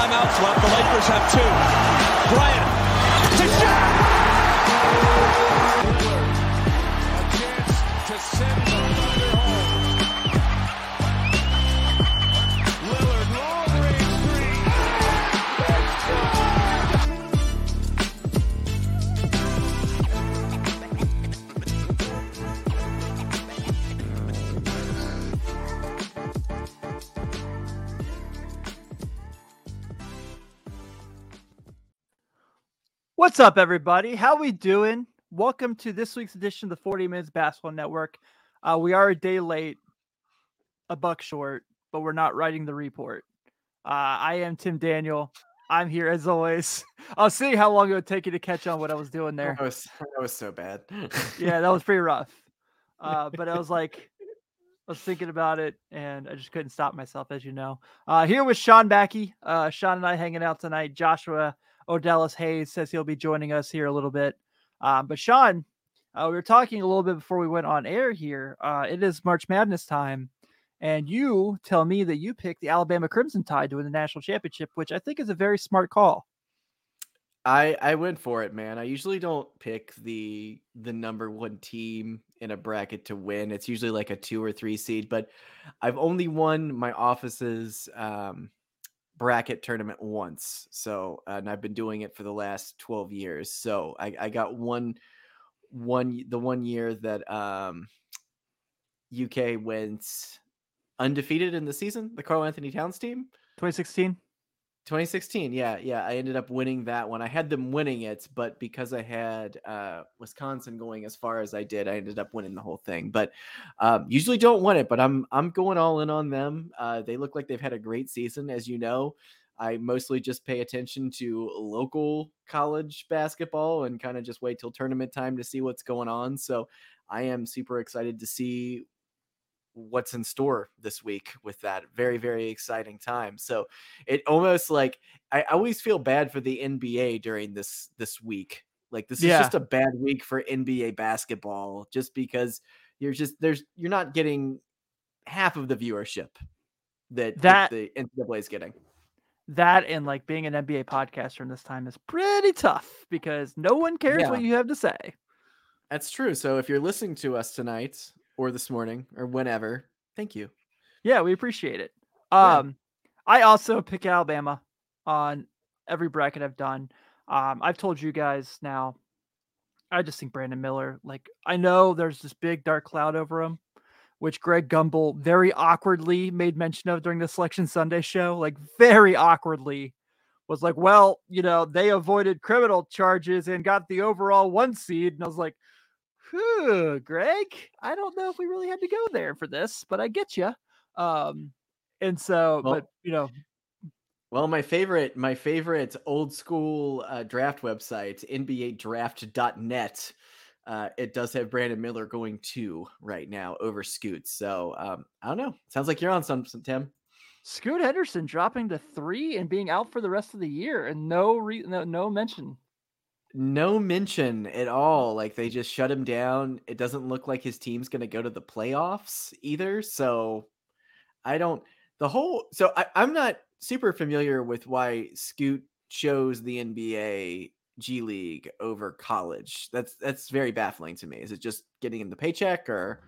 timeouts left. The Lakers have two. Bryant What's up, everybody? How we doing? Welcome to this week's edition of the 40 Minutes Basketball Network. Uh, we are a day late, a buck short, but we're not writing the report. Uh, I am Tim Daniel. I'm here as always. I'll see how long it would take you to catch on what I was doing there. That was that was so bad. Yeah, that was pretty rough. Uh, but I was like, I was thinking about it, and I just couldn't stop myself, as you know. Uh, here with Sean Backey. Uh, Sean and I hanging out tonight. Joshua Odellis Hayes says he'll be joining us here a little bit. Um, but Sean, uh, we were talking a little bit before we went on air here. Uh, it is March Madness time, and you tell me that you picked the Alabama Crimson Tide to win the national championship, which I think is a very smart call. I I went for it, man. I usually don't pick the the number one team in a bracket to win. It's usually like a two or three seed, but I've only won my office's um, bracket tournament once. So and I've been doing it for the last twelve years. So I, I got one one the one year that um, UK went undefeated in the season, the Karl-Anthony Towns team. 2016. 2016 yeah yeah i ended up winning that one. I had them winning it but because i had uh wisconsin going as far as i did i ended up winning the whole thing. But um, usually don't win it but i'm i'm going all in on them. Uh, they look like they've had a great season as you know. I mostly just pay attention to local college basketball and kind of just wait till tournament time to see what's going on. So i am super excited to see what's in store this week with that very very exciting time. So it almost like i always feel bad for the nba during this this week. Like this Yeah. is just a bad week for nba basketball just because you're just there's you're not getting half of the viewership that, That- that the ncaa is getting. That and like being an NBA podcaster in this time is pretty tough because no one cares what you have to say. that's true. So if you're listening to us tonight or this morning or whenever thank you Yeah, we appreciate it. Yeah. Um, I also pick Alabama on every bracket I've done. Um, I've told you guys now. I just think Brandon Miller. Like I know there's this big dark cloud over him, which Greg Gumbel very awkwardly made mention of during the Selection Sunday show. Like very awkwardly was like, well, you know, they avoided criminal charges and got the overall one seed, and I was like. Whew, Greg, I don't know if we really had to go there for this, but I get you. Um, and so, Well- but you know, Well, my favorite, my favorite old school uh, draft website, NBA NBADraft.net, uh, it does have Brandon Miller going two right now over Scoot. So um, I don't know. Sounds like you're on some, some Tim. Scoot Henderson dropping to three and being out for the rest of the year, and no re- no, no mention. No mention at all. Like they just shut him down. It doesn't look like his team's going to go to the playoffs either. So I don't. The whole. So I, I'm not super familiar with why Scoot chose the NBA G League over college. That's that's very baffling to me. Is it just getting him the paycheck or?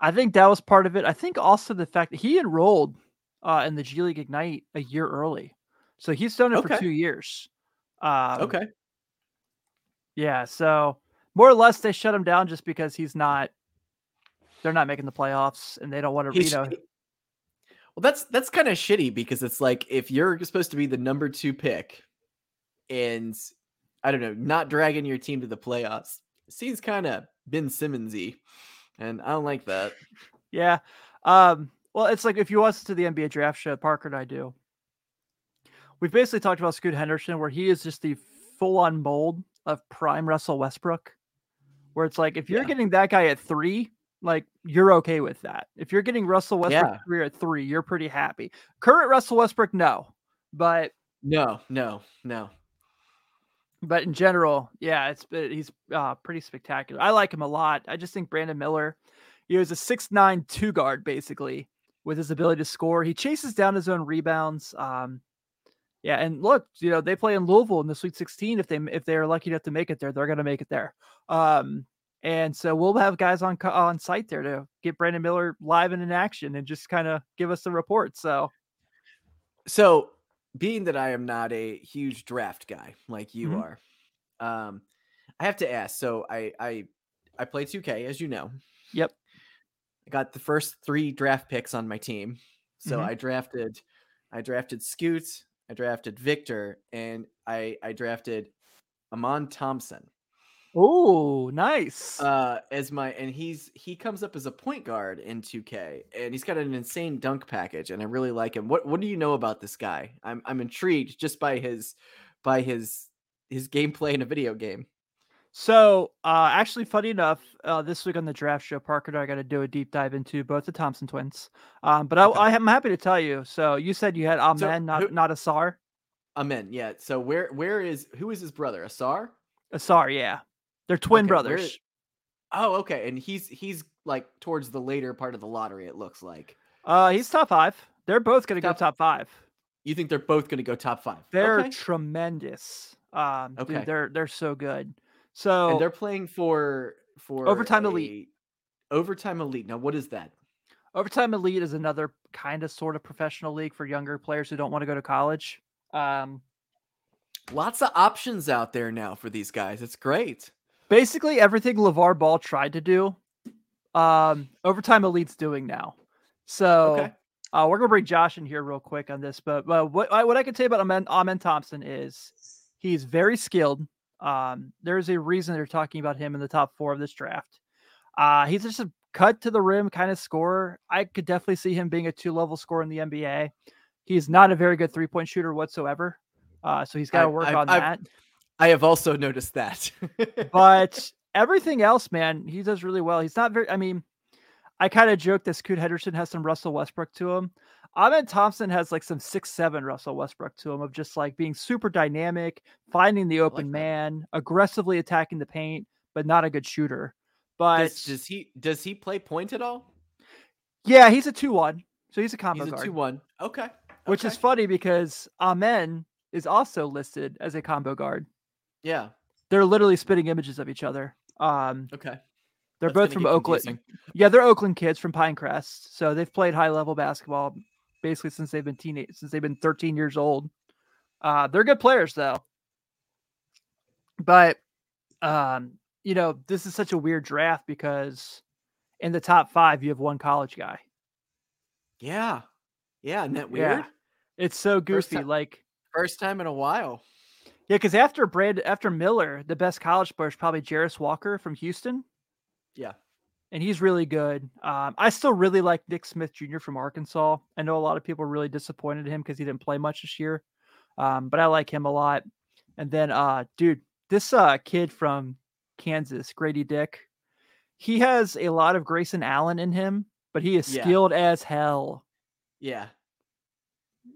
I think that was part of it. I think also the fact that he enrolled uh, in the G League Ignite a year early, so he's done it for two years. Um, Okay. Yeah, so more or less they shut him down just because he's not. They're not making the playoffs, and they don't want to. He's- You know, Well, that's that's kind of shitty because it's like if you're supposed to be the number two pick, and I don't know, not dragging your team to the playoffs, seems kind of Ben Simmonsy, and I don't like that. Yeah. Um, well, it's like if you watch to the NBA draft show, Parker and I do. We've basically talked about Scoot Henderson, where he is just the full on mold of prime Russell Westbrook. Where it's like if you're Yeah. getting that guy at three, like you're okay with that. If you're getting Russell Westbrook Yeah. career at three, you're pretty happy. Current Russell Westbrook, no. But No, no, no. but in general, yeah, it's he's uh, pretty spectacular. I like him a lot. I just think Brandon Miller, he was a six nine two guard basically with his ability to score. He chases down his own rebounds. Um, yeah, and look, you know they play in Louisville in the Sweet 16. If they if they're lucky enough to make it there, they're going to make it there. Um, and so we'll have guys on on site there to get Brandon Miller live and in action and just kind of give us the report. So, so being that I am not a huge draft guy like you Mhm. are, um, I have to ask. So I I I play 2K, as you know. Yep. I got the first three draft picks on my team. So Mhm. I drafted I drafted Scoot, I drafted Victor, and I I drafted Amen Thompson oh, nice. uh as my and he's he comes up as a point guard in 2K and he's got an insane dunk package and I really like him. What what do you know about this guy? I'm I'm intrigued just by his by his his gameplay in a video game. So, uh, actually, funny enough, uh, this week on the draft show, Parker and I got to do a deep dive into both the Thompson twins. Um, but I, Okay. I am happy to tell you. So, you said you had Amen, So, not who- not Ausar. Amen. Yeah. So where where is who is his brother? Ausar? Ausar, yeah, they're twin Okay, brothers. Oh, okay. And he's he's like towards the later part of the lottery, it looks like. Uh, he's top five. They're both going to go Top- five. You think they're both gonna go top five? They're okay. tremendous. Um, dude, Okay. they're they're so good. So and they're playing for for Overtime Elite. Overtime elite. Now, what is that? Overtime Elite is another kind of sort of professional league for younger players who don't want to go to college. Um, Lots of options out there now for these guys. It's great. basically everything LaVar Ball tried to do, um, Overtime Elite's doing now. So Okay. uh, we're gonna bring Josh in here real quick on this, but but what I, what I can say about Amen, Amen Thompson is he's very skilled. Um, there's a reason they're talking about him in the top four of this draft. Uh, he's just a cut to the rim kind of scorer. I could definitely see him being a two level scorer in the NBA. He's not a very good three point shooter whatsoever. Uh, so he's got to work I've- on I've- that. I have also noticed that. but everything else, man, he does really well. He's not very. I mean, I kind of joke that Scoot Henderson has some Russell Westbrook to him. Amen Thompson has like some six seven Russell Westbrook to him of just like being super dynamic, finding the open that. man, aggressively attacking the paint, but not a good shooter. But does, does he does he play point at all? yeah, he's a two one, so he's a combo He's a guard, two one. Okay. which is funny because Amen is also listed as a combo guard. yeah. They're literally spitting images of each other. Um, Okay. they're That's both from Oakland. confusing. Yeah, they're Oakland kids from Pinecrest, so they've played high level basketball basically since they've been teenage since they've been 13 years old. Uh, they're good players though, but um, you know this is such a weird draft because in the top five you have one college guy. Yeah. Yeah. Isn't that weird? Yeah. It's so First goofy. ti- like First time in a while. yeah, because after Brad after Miller, the best college player is probably Jarace Walker from Houston. Yeah. And he's really good. Um, I still really like Nick Smith Jr. from Arkansas. I know a lot of people are really disappointed him because he didn't play much this year, um, but I like him a lot. And then, uh, dude, this uh, kid from Kansas, Grady Dick, he has a lot of Grayson Allen in him, but he is Yeah. skilled as hell. Yeah.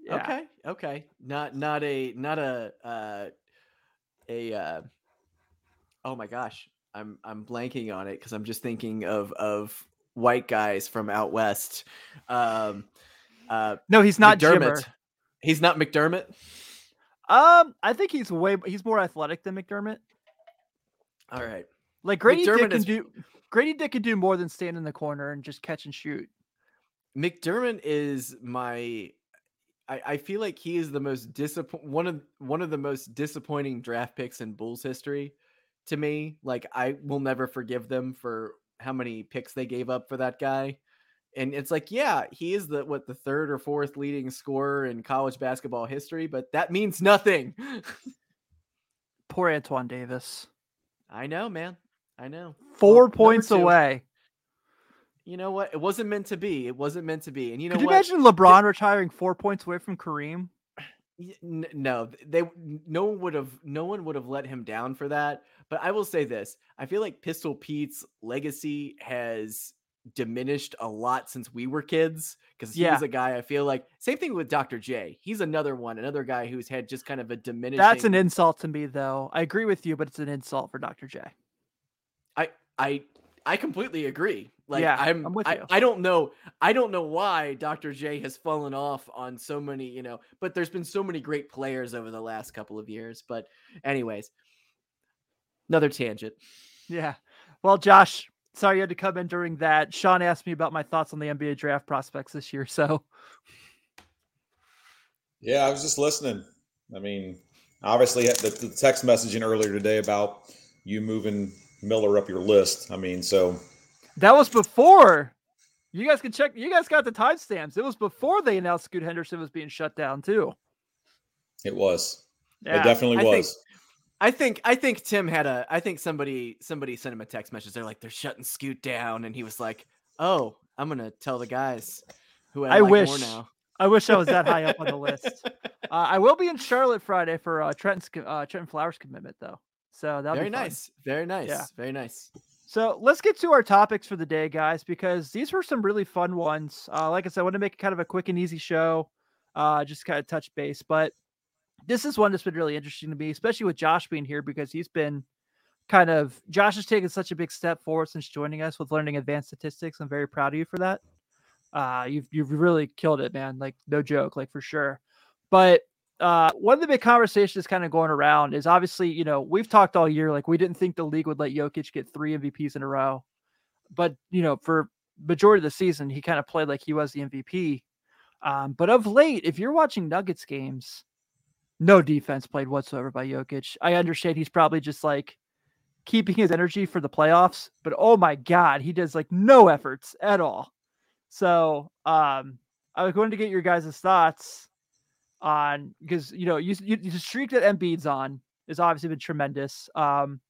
Yeah. Okay. Okay. Not not a not a uh a uh oh my gosh. I'm I'm blanking on it because I'm just thinking of of white guys from out west. Um uh No, he's not McDermott. Jimmer. He's not McDermott. Um, I think he's way he's more athletic than McDermott. All right. Like Grady Dick McDermott can is- do Grady Dick can do more than stand in the corner and just catch and shoot. McDermott is my I, I feel like he is the most disappoint one of one of the most disappointing draft picks in Bulls history to me. Like I will never forgive them for how many picks they gave up for that guy. And it's like, yeah, he is the what the third or fourth leading scorer in college basketball history, but that means nothing. Poor Antoine Davis. I know, man. I know. Four Well, points away. You know what? It wasn't meant to be. It wasn't meant to be. And you know Could you what? imagine LeBron retiring four points away from Kareem? No they no one would have no one would have let him down for that but i will say this i feel like pistol pete's legacy has diminished a lot since we were kids because he Yeah. was a guy I feel like same thing with Dr. J. He's another one, another guy who's had just kind of a diminishing. That's an insult to me, though. I agree with you, but it's an insult for Dr. J. I I I completely agree. Like Yeah, I'm, I'm with I, you. I don't know I don't know why Dr. J has fallen off on so many, you know, but there's been so many great players over the last couple of years. But anyways, another tangent. Yeah. Well, Josh, sorry you had to come in during that. Sean asked me about my thoughts on the NBA draft prospects this year. So, Yeah, I was just listening. I mean, obviously, uh, the, the text messaging earlier today about you moving Miller up your list. I mean, so that was before you guys can check. You guys got the timestamps. It was before they announced Scoot Henderson was being shut down, too. it was. Yeah. It definitely I think- was. I think I think Tim had a I think somebody somebody sent him a text message. They're like they're shutting Scoot down, and he was like, "Oh, I'm gonna tell the guys who I, I like wish. more now." I wish I was that high up on the list. Uh, I will be in Charlotte Friday for uh, Trenton's, uh, Trenton Flowers commitment, though. So that'll Very be nice, very nice, Yeah. very nice. So let's get to our topics for the day, guys, because these were some really fun ones. Uh, like I said, I want to make it kind of a quick and easy show, uh, just kind of touch base. But this is one that's been really interesting to me, especially with Josh being here because he's been kind of Josh has taken such a big step forward since joining us with learning advanced statistics. I'm very proud of you for that. Uh, you've you've really killed it, man. Like no joke, like for sure. But uh, one of the big conversations kind of going around is obviously, you know, we've talked all year like we didn't think the league would let Jokic get three MVPs in a row, but you know, for majority of the season, he kind of played like he was the MVP. Um, but of late, if you're watching Nuggets games, no defense played whatsoever by Jokic. I understand he's probably just like keeping his energy for the playoffs, but oh my god, he does like no efforts at all. So um I was going to get your guys' thoughts on because you know you, you the streak that Embiid's on has obviously been tremendous. Um,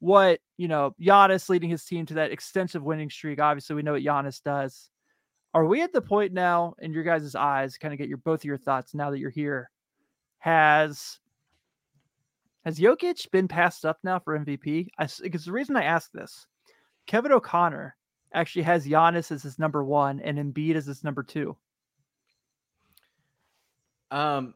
what you know, Giannis leading his team to that extensive winning streak. Obviously, we know what Giannis does. Are we at the point now, in your guys' eyes, kind of get your both of your thoughts now that you're here? Has has Jokic been passed up now for MVP? I, because the reason I ask this, Kevin O'Connor actually has Giannis as his number one and Embiid as his number two. Um,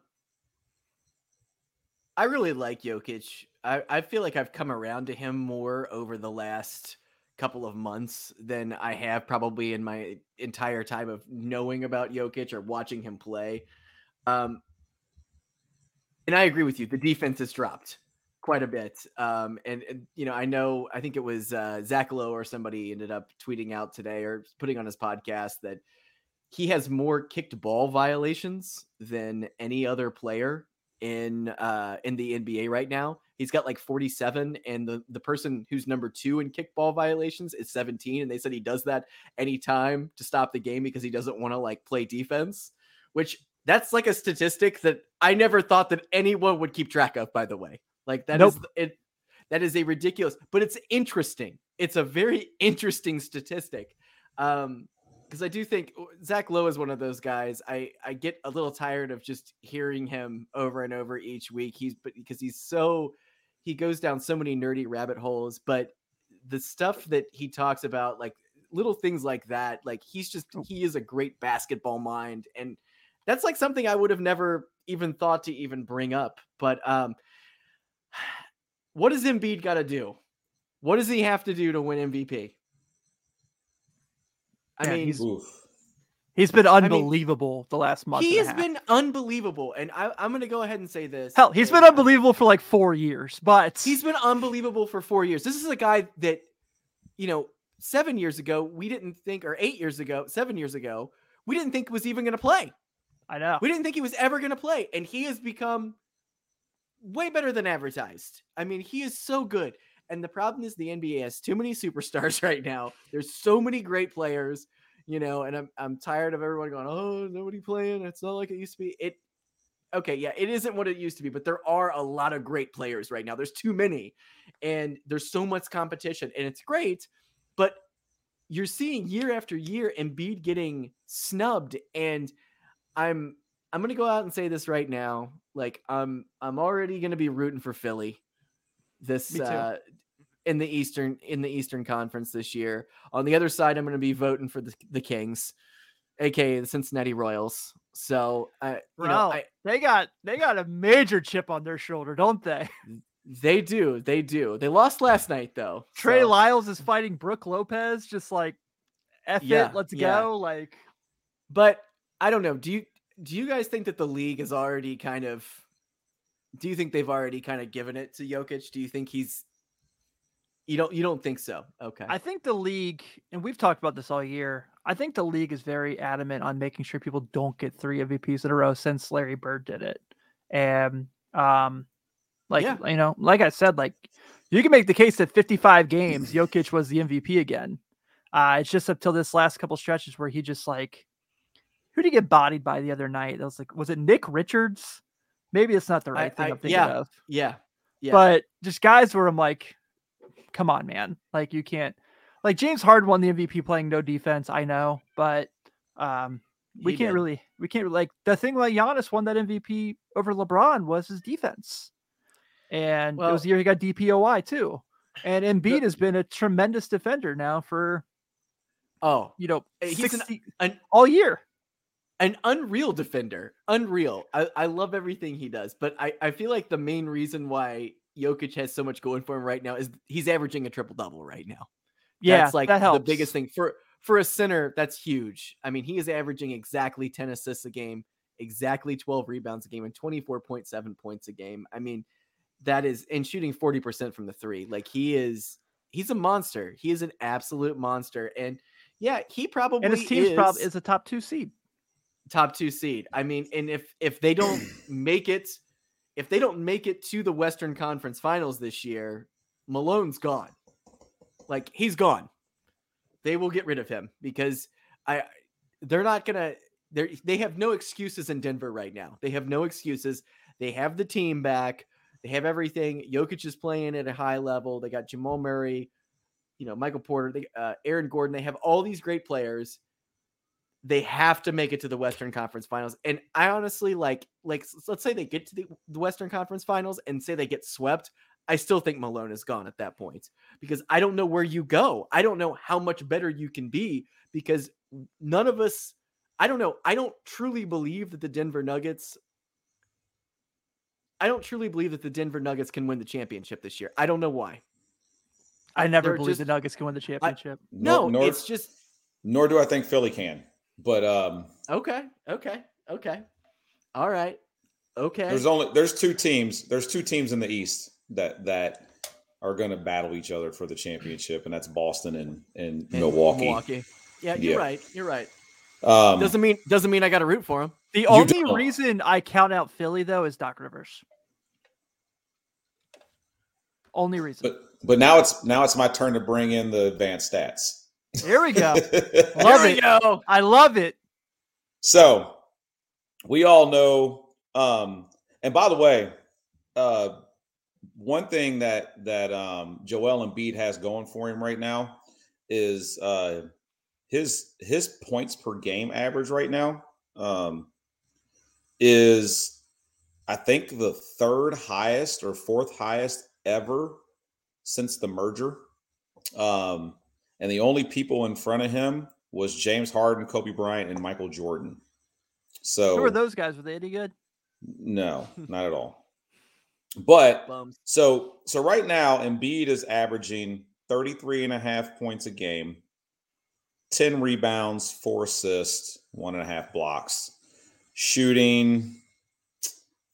I really like Jokic. I, I feel like I've come around to him more over the last couple of months than I have probably in my entire time of knowing about Jokic or watching him play. Um, and I agree with you. The defense has dropped quite a bit. Um, and, and, you know, I know, I think it was uh, Zach Lowe or somebody ended up tweeting out today or putting on his podcast that he has more kicked ball violations than any other player in uh in the NBA right now. He's got like 47 and the the person who's number 2 in kickball violations is 17 and they said he does that anytime to stop the game because he doesn't want to like play defense, which that's like a statistic that I never thought that anyone would keep track of by the way. Like that is Nope. it that is a ridiculous, but it's interesting. It's a very interesting statistic. Um because I do think Zach Lowe is one of those guys. I I get a little tired of just hearing him over and over each week. He's but because he's so he goes down so many nerdy rabbit holes, but the stuff that he talks about, like little things like that, like he's just he is a great basketball mind, and that's like something I would have never even thought to even bring up. But um, what does Embiid got to do? What does he have to do to win MVP? I Yeah, mean, he's- He's been mean, unbelievable the last month. he and has a half. been unbelievable, and I, I'm going to go ahead and say this. hell. He's been unbelievable for like four years, but He's been unbelievable for four years. This is a guy that, you know, seven years ago we didn't think, or eight years ago, seven years ago we didn't think was even going to play. I know. We didn't think he was ever going to play, and he has become way better than advertised. I mean, he is so good. And the problem is the NBA has too many superstars right now. There's so many great players, you know, and I'm I'm tired of everyone going, "Oh, nobody playing. It's not like it used to be." It Okay, yeah, it isn't what it used to be, but there are a lot of great players right now. There's too many. And there's so much competition and it's great, but you're seeing year after year Embiid getting snubbed and I'm I'm going to go out and say this right now. Like I'm I'm already going to be rooting for Philly this uh in the Eastern in the Eastern Conference this year. On the other side, I'm going to be voting for the, the Kings, aka the Cincinnati Royals. So, uh, you know, I, they got they got a major chip on their shoulder, don't they? they do, they do. They lost last night though. Trey so- Lyles is fighting Brook Lopez, just like F Yeah, it, let's yeah. go. Like But I don't know. Do you do you guys think that the league is already kind of do you think they've already kind of given it to Jokic? Do you think he's you don't you don't think so? Okay. I think the league, and we've talked about this all year. I think the league is very adamant on making sure people don't get three MVPs in a row since Larry Bird did it. And um, like Yeah. you know, like I said, like you can make the case that 55 games, Jokic was the MVP again. Uh, it's just up till this last couple stretches where he just like who did he get bodied by the other night? That was like, was it Nick Richards? Maybe it's not the I- right thing I- I, am thinking yeah. of yeah. Yeah. but just guys where I'm like, come on, man. Like you can't like James Harden won the MVP playing no defense, I know, but um we He can't did. really we can't like the thing why Giannis won that MVP over LeBron was his defense. And it Well- was the year he got DPOY too. And Embiid has been a tremendous defender now for Oh, you know Uh, he's an- an- all year. An unreal defender. Unreal. I, I love everything he does, but I, I feel like the main reason why Jokic has so much going for him right now is he's averaging a triple double right now. Yeah, that's like that helps. the biggest thing for for a center. That's huge. I mean, he is averaging exactly 10 assists a game, exactly 12 rebounds a game, and 24.7 points a game. I mean, that is and shooting 40% from the three. Like he is he's a monster. He is an absolute monster. And yeah, he probably And his team's is probably is a top two seed. Top two seed. I mean, and if if they don't make it, if they don't make it to the Western Conference Finals this year, Malone's gone. Like he's gone. They will get rid of him because I they're not gonna they they have no excuses in Denver right now. They have no excuses. They have the team back. They have everything. Jokic is playing at a high level. They got Jamal Murray, you know, Michael Porter, they, uh, Aaron Gordon. They have all these great players they have to make it to the Western Conference Finals. And I honestly like like let's say they get to the, the Western Conference Finals and say they get swept. I still think Malone is gone at that point because I don't know where you go. I don't know how much better you can be because none of us I don't know. I don't truly believe that the Denver Nuggets I don't truly believe that the Denver Nuggets can win the championship this year. I don't know why. I never They're believed just- the Nuggets can win the championship. No, Nor, nor, it's just nor do I think Philly can. But um, okay, okay, okay. All right. Okay. there's only there's two teams. There's two teams in the East that that are going to battle each other for the championship, and that's Boston and and in Milwaukee. Milwaukee. Yeah, you're Yeah. right. You're right. Um, Doesn't mean doesn't mean I got to root for them. The only don't. reason I count out Philly though is Doc Rivers. Only reason. but but now it's now it's my turn to bring in the advanced stats. There we go. Love Here we it. go. I love it. So we all know. Um, and by the way, uh, one thing that that um, Joel Embiid has going for him right now is uh, his his points per game average right now um, is I think the third highest or fourth highest ever since the merger. Um, and the only people in front of him was James Harden, Kobe Bryant, and Michael Jordan. So Who are those guys? Were they any good? no, not at all. But Bums. so so right now, Embiid is averaging 33 and a half points a game, 10 rebounds, four assists, one and a half blocks, shooting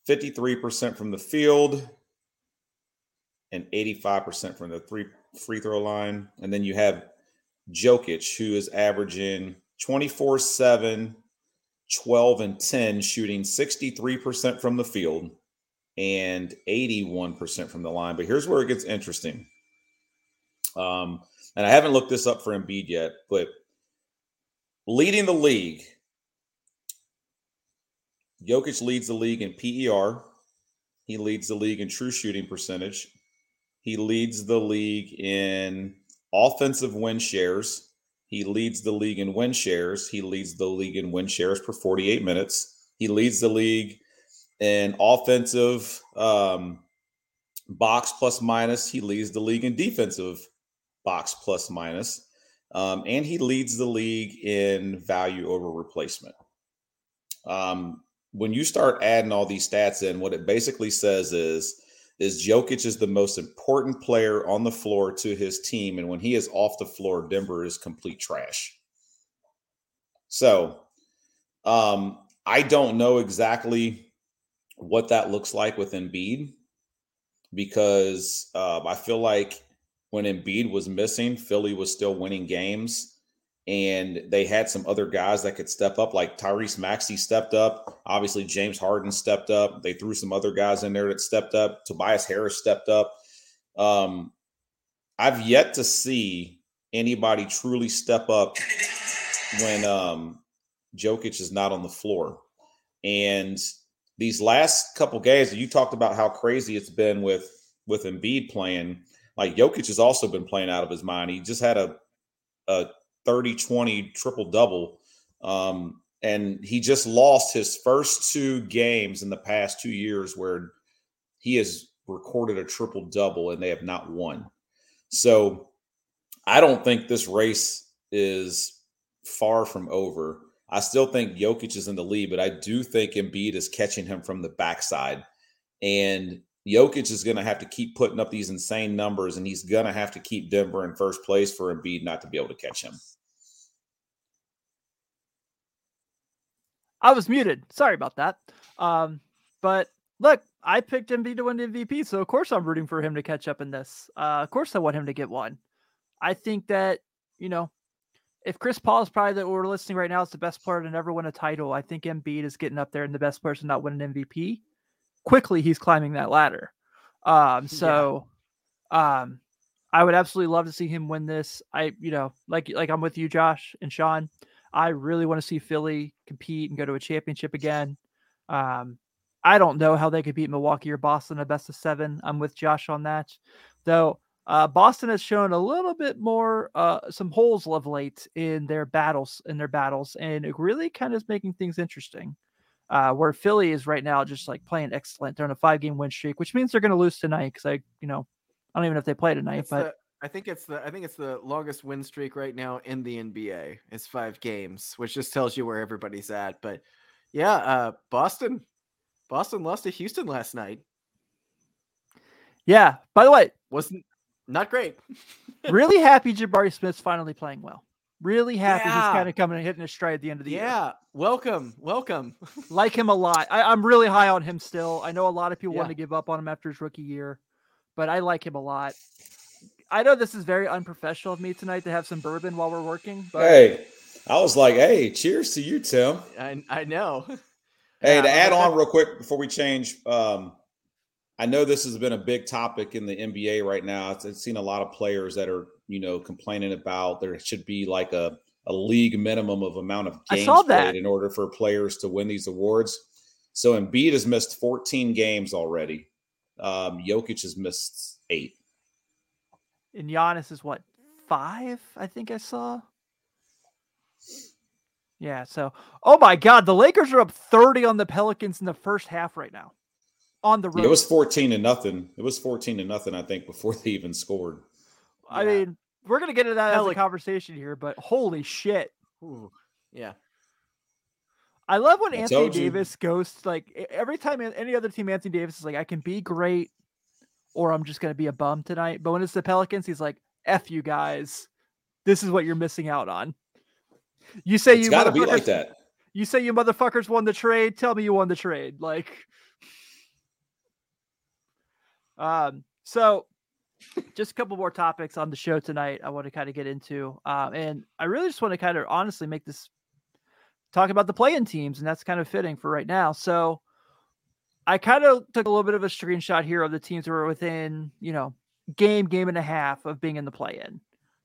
53% from the field and 85% from the three free throw line. And then you have Jokic, who is averaging 24 7, 12 and 10, shooting 63% from the field and 81% from the line. But here's where it gets interesting. Um, and I haven't looked this up for Embiid yet, but leading the league, Jokic leads the league in PER. He leads the league in true shooting percentage. He leads the league in offensive win shares. He leads the league in win shares. He leads the league in win shares per 48 minutes. He leads the league in offensive um, box plus minus. He leads the league in defensive box plus minus. Um, and he leads the league in value over replacement. Um, when you start adding all these stats in, what it basically says is is Jokic is the most important player on the floor to his team, and when he is off the floor, Denver is complete trash. So, um, I don't know exactly what that looks like with Embiid because uh, I feel like when Embiid was missing, Philly was still winning games and they had some other guys that could step up, like Tyrese Maxey stepped up. Obviously, James Harden stepped up. They threw some other guys in there that stepped up. Tobias Harris stepped up. Um, I've yet to see anybody truly step up when um, Jokic is not on the floor. And these last couple games, you talked about how crazy it's been with with Embiid playing. Like Jokic has also been playing out of his mind. He just had a a 30 20 triple double. Um, and he just lost his first two games in the past two years where he has recorded a triple double and they have not won. So I don't think this race is far from over. I still think Jokic is in the lead, but I do think Embiid is catching him from the backside. And Jokic is going to have to keep putting up these insane numbers, and he's going to have to keep Denver in first place for Embiid not to be able to catch him. I was muted. Sorry about that. Um, but look, I picked Embiid to win the MVP, so of course I'm rooting for him to catch up in this. Uh, of course I want him to get one. I think that you know, if Chris Paul is probably that we're listening right now is the best player to never win a title, I think Embiid is getting up there and the best to not win an MVP. Quickly, he's climbing that ladder. Um, so, yeah. um, I would absolutely love to see him win this. I, you know, like like I'm with you, Josh and Sean. I really want to see Philly compete and go to a championship again. Um, I don't know how they could beat Milwaukee or Boston a best of seven. I'm with Josh on that, though. Uh, Boston has shown a little bit more, uh, some holes of late in their battles, in their battles, and it really kind of is making things interesting. Uh, where Philly is right now, just like playing excellent. They're on a five-game win streak, which means they're going to lose tonight. Because I, you know, I don't even know if they play tonight, it's but I think it's the I think it's the longest win streak right now in the NBA. It's five games, which just tells you where everybody's at. But yeah, uh, Boston, Boston lost to Houston last night. Yeah. By the way, wasn't not great. really happy Jabari Smith's finally playing well. Really happy yeah. he's kind of coming and hitting a stride at the end of the yeah. year. Yeah, welcome, welcome. like him a lot. I, am really high on him still. I know a lot of people yeah. want to give up on him after his rookie year, but I like him a lot. I know this is very unprofessional of me tonight to have some bourbon while we're working. But hey, I was like, hey, cheers to you, Tim. I, I know. Hey, yeah, to add on real quick before we change, um, I know this has been a big topic in the NBA right now. I've seen a lot of players that are, you know, complaining about there should be like a, a league minimum of amount of games played in order for players to win these awards. So Embiid has missed 14 games already. Um, Jokic has missed eight. And Giannis is what five? I think I saw. Yeah. So, oh my God, the Lakers are up thirty on the Pelicans in the first half right now. On the road, it was fourteen to nothing. It was fourteen to nothing, I think, before they even scored. I yeah. mean, we're gonna get into that Pelic- as a conversation here, but holy shit! Ooh, yeah. I love when I Anthony Davis goes like every time any other team Anthony Davis is like, I can be great or I'm just going to be a bum tonight. But when it's the Pelicans, he's like, F you guys. This is what you're missing out on. You say it's you got to be like that. You say you motherfuckers won the trade. Tell me you won the trade. Like, um, so just a couple more topics on the show tonight. I want to kind of get into, um, and I really just want to kind of honestly make this talk about the playing teams, and that's kind of fitting for right now. So, I kind of took a little bit of a screenshot here of the teams who are within, you know, game, game and a half of being in the play in.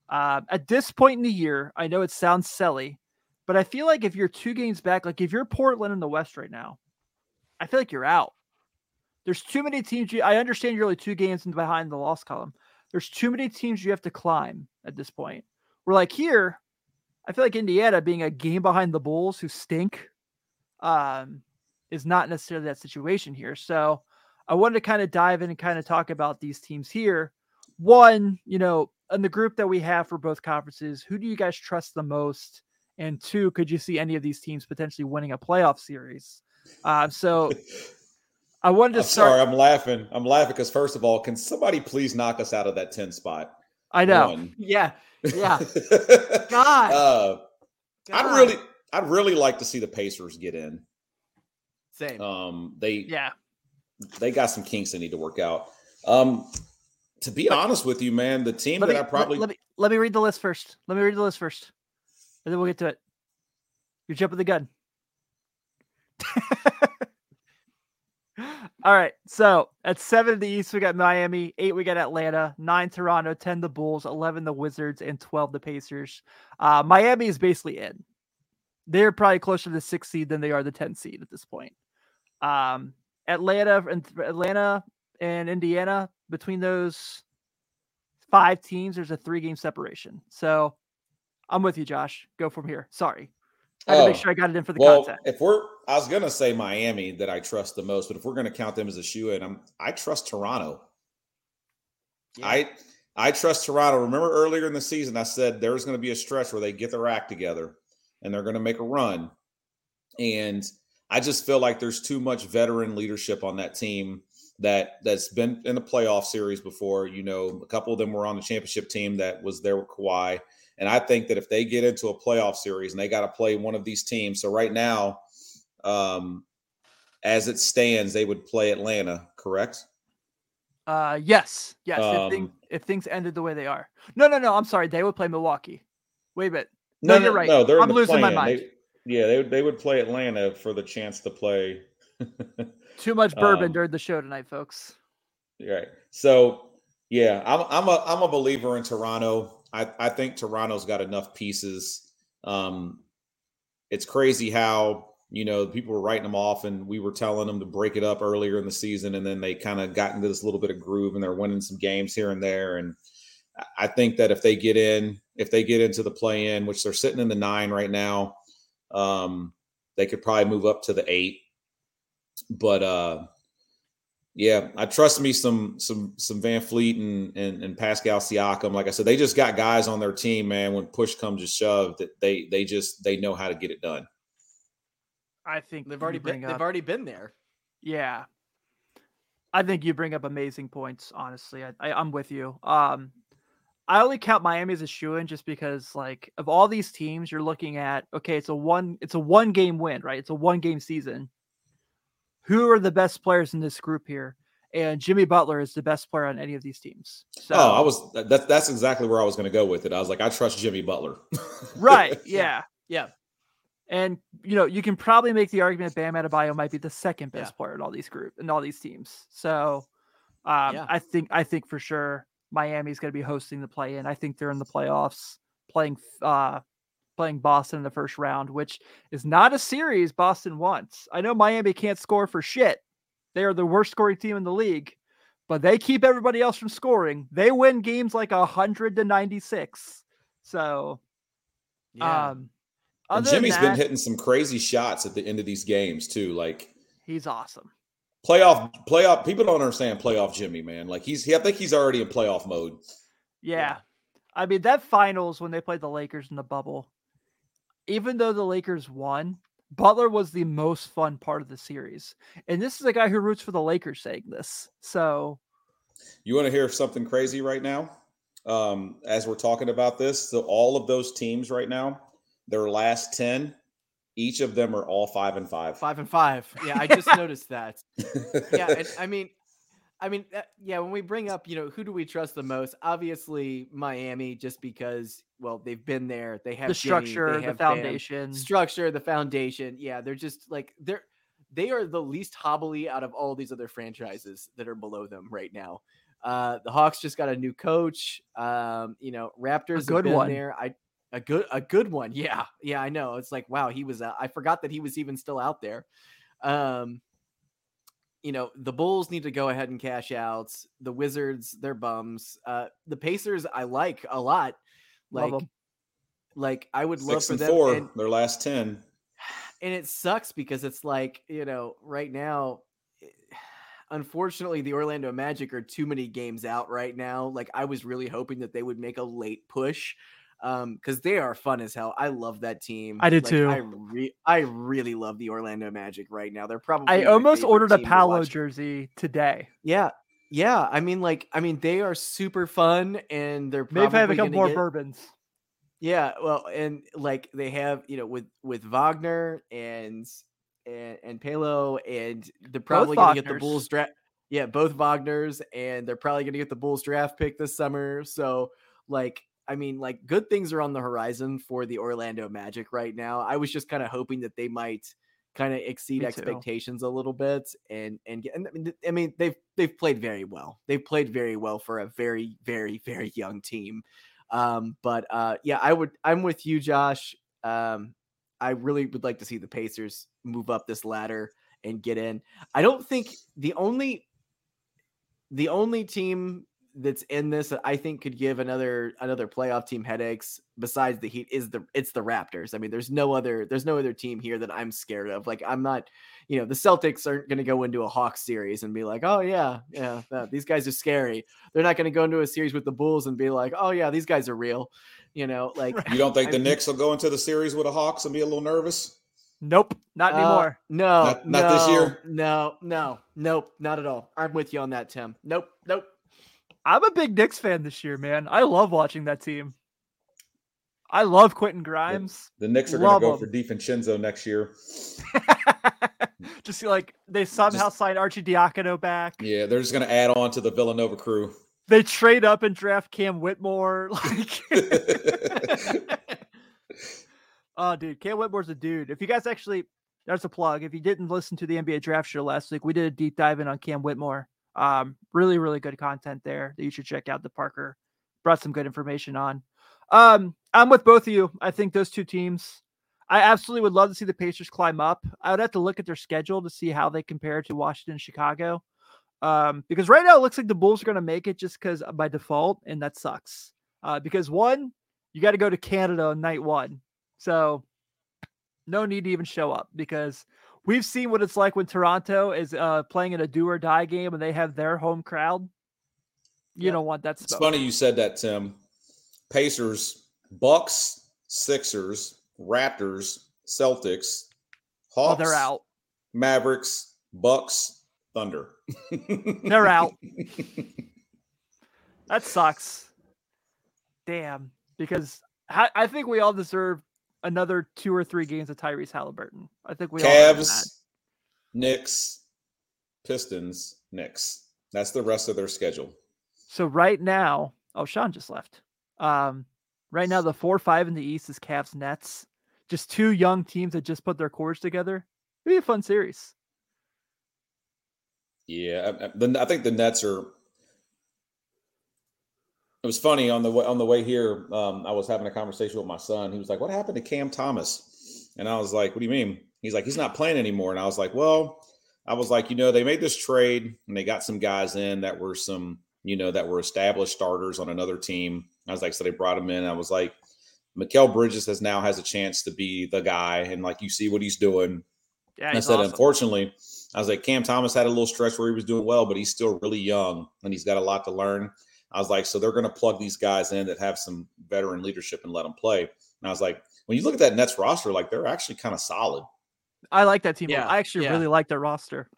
Uh, at this point in the year, I know it sounds silly, but I feel like if you're two games back, like if you're Portland in the West right now, I feel like you're out. There's too many teams. You, I understand you're only two games behind the loss column. There's too many teams you have to climb at this point. We're like here, I feel like Indiana being a game behind the Bulls who stink. Um, is not necessarily that situation here. So I wanted to kind of dive in and kind of talk about these teams here. One, you know, in the group that we have for both conferences, who do you guys trust the most? And two, could you see any of these teams potentially winning a playoff series? Uh, so I wanted to I'm start. sorry, I'm laughing. I'm laughing because first of all, can somebody please knock us out of that 10 spot? I know. One. Yeah, yeah. God. uh, I'd really I'd really like to see the Pacers get in. same. Um they Yeah. they got some kinks they need to work out. Um to be honest with you, man, the team that me, I probably let, let me let me read the list first. Let me read the list first, and then we'll get to it. You're jumping the gun. All right. So at seven in the East, we got Miami. Eight, we got Atlanta. Nine, Toronto. Ten, the Bulls. Eleven, the Wizards, and twelve, the Pacers. Uh, Miami is basically in. They're probably closer to the six seed than they are the ten seed at this point. Um, Atlanta and Atlanta and Indiana between those five teams, there's a three game separation. So I'm with you, Josh. Go from here. Sorry. I had to make Oh, sure I got it in for the well, content. if we're I was gonna say Miami that I trust the most, but if we're gonna count them as a shoe in, I'm I trust Toronto. Yeah. I I trust Toronto. Remember earlier in the season, I said there's going to be a stretch where they get their act together and they're going to make a run. And I just feel like there's too much veteran leadership on that team that that's been in the playoff series before. You know, a couple of them were on the championship team that was there with Kawhi. And I think that if they get into a playoff series and they got to play one of these teams, so right now, um, as it stands, they would play Atlanta, correct? Uh, yes, yes. if, thing, Um, if things ended the way they are, no, no, no. I'm sorry. They would play Milwaukee. Wait a minute. No, No, you're right. No, they're I'm the losing my play-in. mind. They- yeah, they would they would play Atlanta for the chance to play. Too much bourbon Um, during the show tonight, folks. right. So yeah, I'm I'm a I'm a believer in Toronto. I I think Toronto's got enough pieces. Um, it's crazy how you know people were writing them off, and we were telling them to break it up earlier in the season, and then they kind of got into this little bit of groove, and they're winning some games here and there. And I- think that if they get in, if they get into the play in, which they're sitting in the nine right now, um, they could probably move up to the eight. But uh, yeah, I trust me some some some VanVleet and, and and Pascal Siakam. Like I said, they just got guys on their team, man. When push comes to shove, that they they just they know how to get it done. I think they've already been, up, they've already been there. Yeah. I think you bring up amazing points, honestly. I, I I'm with you. Um I only count Miami as a shoe in just because like of all these teams you're looking at, okay, it's a one it's a one game win, right? It's a one game season. Who are the best players in this group here? And Jimmy Butler is the best player on any of these teams. So oh, I was that's that's exactly where I was going to go with it. I was like, I trust Jimmy Butler. right, yeah. Yeah. And you know, you can probably make the argument Bam Adebayo might be the second best Yeah. player in all these group and all these teams. So um, Yeah. I think I think for sure Miami's going to be hosting the play in. I think they're in the playoffs playing uh playing Boston in the first round, which is not a series Boston wants. I know Miami can't score for shit. They are the worst scoring team in the league, but they keep everybody else from scoring. They win games like 100 to 96. So Yeah. um and Jimmy's been hitting some crazy shots at the end of these games too. Like He's awesome. playoff playoff. People don't understand playoff Jimmy, man. Like he's he, I think he's already in playoff mode. Yeah. I mean, that finals when they played the Lakers in the bubble, even though the Lakers won, Butler was the most fun part of the series. And this is a guy who roots for the Lakers saying this. So, You want to hear something crazy right now? Um, as we're talking about this, so all of those teams right now, their last ten, each of them are all five and five. Five and five. Yeah, I just noticed that. Yeah, and I mean, I mean, uh, yeah. When we bring up, you know, who do we trust the most? Obviously, Miami, just because, well, they've been there. They have the Jimmy, structure, the have Bam. foundation. structure, the foundation. Yeah, they're just like they're they are the least hobbly out of all these other franchises that are below them right now. Uh, the Hawks just got a new coach. Um, you know, Raptors have good been one. there. I a good a good one. Yeah, yeah, I know. It's like wow, he was. Uh, I forgot that he was even still out there. Um, you know, the Bulls need to go ahead and cash out. The Wizards, they're bums. Uh, the Pacers, I like a lot. Love Like, 'em. like I would love Six for and them. four, and- their last ten. and it sucks because it's like you know right now eh, unfortunately, the Orlando Magic are too many games out right now. Like I was really hoping that they would make a late push um because they are fun as hell i love that team I did Like, too. i re- i really love the orlando magic right now they're probably I almost ordered a team to jersey today. yeah yeah i mean like i mean they are super fun and they're Maybe if I have a couple more get- bourbons. yeah well and like they have you know with with wagner and and, and Paolo and they're probably gonna get the bulls draft yeah both wagners and they're probably gonna get the bulls draft pick this summer so like I mean, like good things are on the horizon for the Orlando Magic right now. I was just kind of hoping that they might kind of exceed expectations a little bit and and get. And I mean, I mean, they've they've played very well. They've played very well for a very very very young team. Um, but uh, yeah, I would. I'm with you, Josh. Um, I really would like to see the Pacers move up this ladder and get in. I don't think the only the only team that's in this that I think could give another another playoff team headaches besides the Heat is the it's the Raptors. I mean, there's no other there's no other team here that I'm scared of. Like I'm not, you know, the Celtics aren't going to go into a Hawks series and be like, "Oh yeah, yeah, these guys are scary." They're not going to go into a series with the Bulls and be like, "Oh yeah, these guys are real." You know, like You don't think I the mean- Knicks will go into the series with the Hawks and be a little nervous? Nope, not Uh, anymore. no, Not- not this year? No, no, nope, not at all. I'm with you on that, Tim. Nope, nope. I'm a big Knicks fan this year, man. I love watching that team. I love Quentin Grimes. The Knicks are going to go 'em. for DiVincenzo next year. just like they somehow Just- signed Arcidiacono back. Yeah, they're just going to add on to the Villanova crew. They trade up and draft Cam Whitmore. Like, oh, dude, Cam Whitmore's a dude. If you guys actually, that's a plug. If you didn't listen to the NBA draft show last week, we did a deep dive in on Cam Whitmore. Um, really, really good content there that you should check out. The Parker brought some good information on. Um, I'm with both of you. I think those two teams. I absolutely would love to see the Pacers climb up. I would have to look at their schedule to see how they compare to Washington Chicago. Um, because right now it looks like the Bulls are going to make it just because by default, and that sucks. Uh, because one, you got to go to Canada on night one, so no need to even show up because we've seen what it's like when Toronto is uh, playing in a do or die game and they have their home crowd. You Yep. don't want that. It's funny you said that, Tim. Pacers, Bucks, Sixers, Raptors, Celtics, Oh, they're out. Mavericks, Bucks, Thunder. They're out. That sucks. Damn. Because I, I think we all deserve another two or three games of Tyrese Halliburton. I think we. Cavs, Knicks, Pistons, Knicks. That's the rest of their schedule. So right now, oh, Sean just left. Um, right now the four five in the East is Cavs Nets. Just two young teams that just put their cores together. It'd be a fun series. Yeah, I, I think the Nets are. It was funny on the way on the way here. Um, I was having a conversation with my son. He was like, "What happened to Cam Thomas?" And I was like, "What do you mean?" He's like, "He's not playing anymore." And I was like, "Well," I was like, "You know, they made this trade and they got some guys in that were some, you know, that were established starters on another team." I was like, "So they brought him in." I was like, "Mikal Bridges has now has a chance to be the guy, and like you see what he's doing." Yeah, I said, awesome. unfortunately, I was like, Cam Thomas had a little stretch where he was doing well, but he's still really young and he's got a lot to learn. I was like, so they're going to plug these guys in that have some veteran leadership and let them play. And I was like, when you look at that Nets roster, like they're actually kind of solid. I like that team. Yeah, I actually yeah. really like their roster.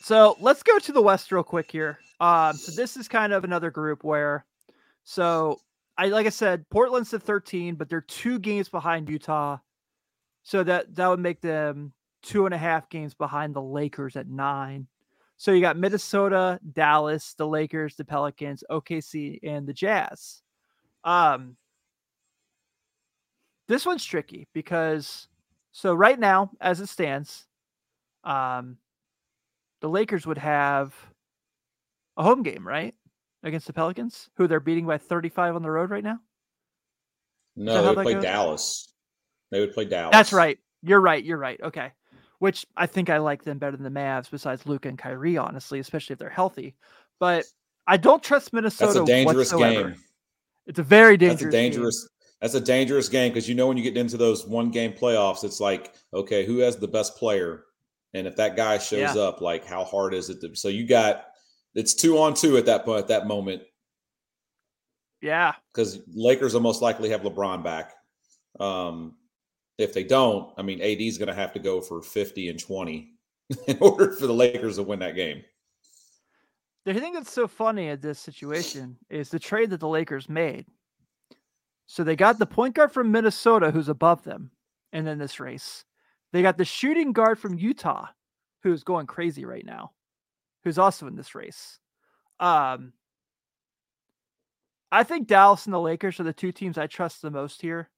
So let's go to the West real quick here. Um, so this is kind of another group where, so I like I said, Portland's at 13, but they're two games behind Utah. So that that would make them two and a half games behind the Lakers at nine. So you got Minnesota, Dallas, the Lakers, the Pelicans, OKC, and the Jazz. Um, this one's tricky because so right now, as it stands, um, the Lakers would have a home game, right? Against the Pelicans, who they're beating by 35 on the road right now. No, they would play goes? Dallas. They would play Dallas. That's right. You're right. You're right. Okay. Which I think I like them better than the Mavs, besides Luka and Kyrie, honestly, especially if they're healthy. But I don't trust Minnesota. That's a dangerous whatsoever. game. It's a very dangerous. That's a game. dangerous. That's a dangerous game because you know when you get into those one game playoffs, it's like, okay, who has the best player And if that guy shows Yeah. up, like how hard is it to so you got it's two on two at that point at that moment Yeah. because Lakers will most likely have LeBron back. Um, if they don't, I mean, AD is going to have to go for 50 and 20 in order for the Lakers to win that game. The thing that's so funny at this situation is the trade that the Lakers made. So they got the point guard from Minnesota who's above them and in this race. They got the shooting guard from Utah who's going crazy right now, who's also in this race. Um I think Dallas and the Lakers are the two teams I trust the most here.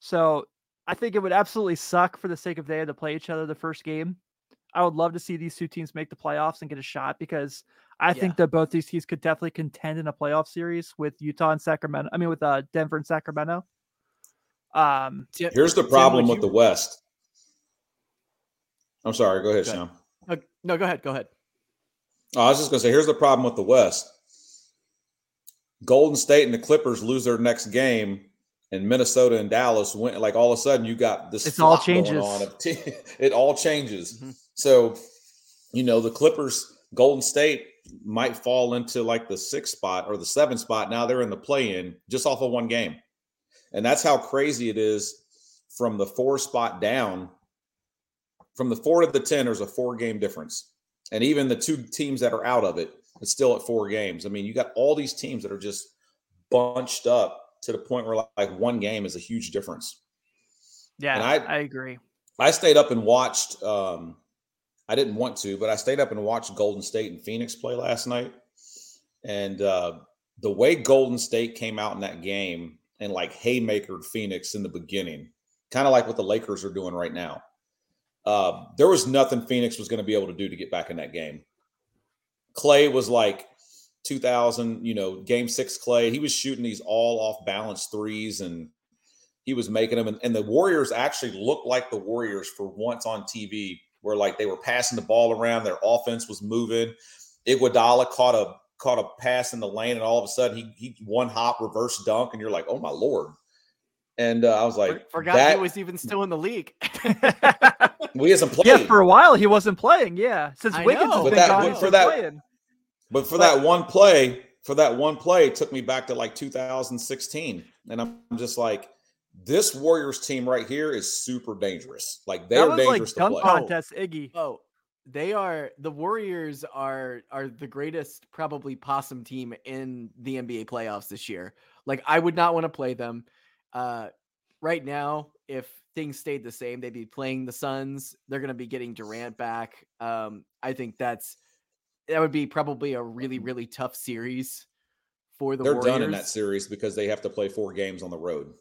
So I think it would absolutely suck for the sake of they had to play each other the first game. I would love to see these two teams make the playoffs and get a shot because I Yeah. think that both these teams could definitely contend in a playoff series with Utah and Sacramento. I mean, with uh, Denver and Sacramento. Um, Here's the problem would with the West. I'm sorry. Go ahead, Go ahead. Uh, no, go ahead. Go ahead. Oh, I was just going to say, here's the problem with the West. Golden State and the Clippers lose their next game, and Minnesota and Dallas went Like all of a sudden, you got this. It's all changes. it all changes. Mhm. So, you know, the Clippers, Golden State might fall into like the sixth spot or the seventh spot. Now they're in the play-in just off of one game, and that's how crazy it is from the four spot down. From the four to the ten, there's a four-game difference and even the two teams that are out of it, it's still at four games. I mean, you got all these teams that are just bunched up to the point where like one game is a huge difference. yeah, And I, I- agree. I stayed up and watched. Um, I didn't want to, but I stayed up and watched Golden State and Phoenix play last night, and uh, the way Golden State came out in that game and like haymakered Phoenix in the beginning, kind of like what the Lakers are doing right now. Uh, there was nothing Phoenix was going to be able to do to get back in that game. Clay was like 2000, you know, game six Clay. He was shooting these all off balance threes and he was making them. And, and the Warriors actually looked like the Warriors for once on TV, where like they were passing the ball around, their offense was moving. Iguodala caught a caught a pass in the lane, and all of a sudden he he one hop reverse dunk, and you're like, oh my lord. And uh, I was For- like, Forgot that, he was even still in the league. we hasn't played. yeah, for a while he wasn't playing. Yeah, since I Wiggins know. has been that- gone, but he's for been that- playing. But for But- that one play, for that one play, it took me back to like 2016. And I'm just like, this Warriors team right here is super dangerous. Like they that are was like dangerous to dunk play. contest, Iggy. Oh, they are the Warriors are are the greatest probably possum team in the NBA playoffs this year. Like I would not want to play them. Uh right now, if things stayed the same, they'd be playing the Suns. They're gonna be getting Durant back. Um, I think that's that would be probably a really, really tough series for the They're Warriors. done in that series because they have to play four games on the road.